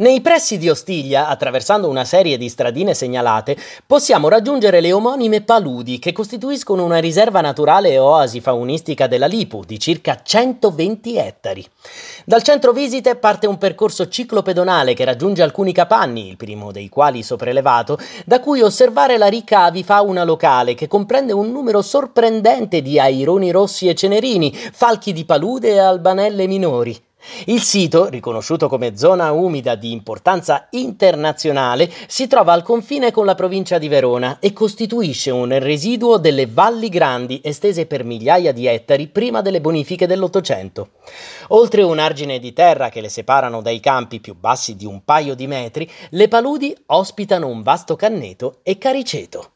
Nei pressi di Ostiglia, attraversando una serie di stradine segnalate, possiamo raggiungere le omonime paludi che costituiscono una riserva naturale e oasi faunistica della Lipu di circa 120 ettari. Dal centro visite parte un percorso ciclopedonale che raggiunge alcuni capanni, il primo dei quali sopraelevato, da cui osservare la ricca avifauna locale che comprende un numero sorprendente di aironi rossi e cenerini, falchi di palude e albanelle minori. Il sito, riconosciuto come zona umida di importanza internazionale, si trova al confine con la provincia di Verona e costituisce un residuo delle valli grandi estese per migliaia di ettari prima delle bonifiche dell'Ottocento. Oltre un argine di terra che le separano dai campi più bassi di un paio di metri, le paludi ospitano un vasto canneto e cariceto.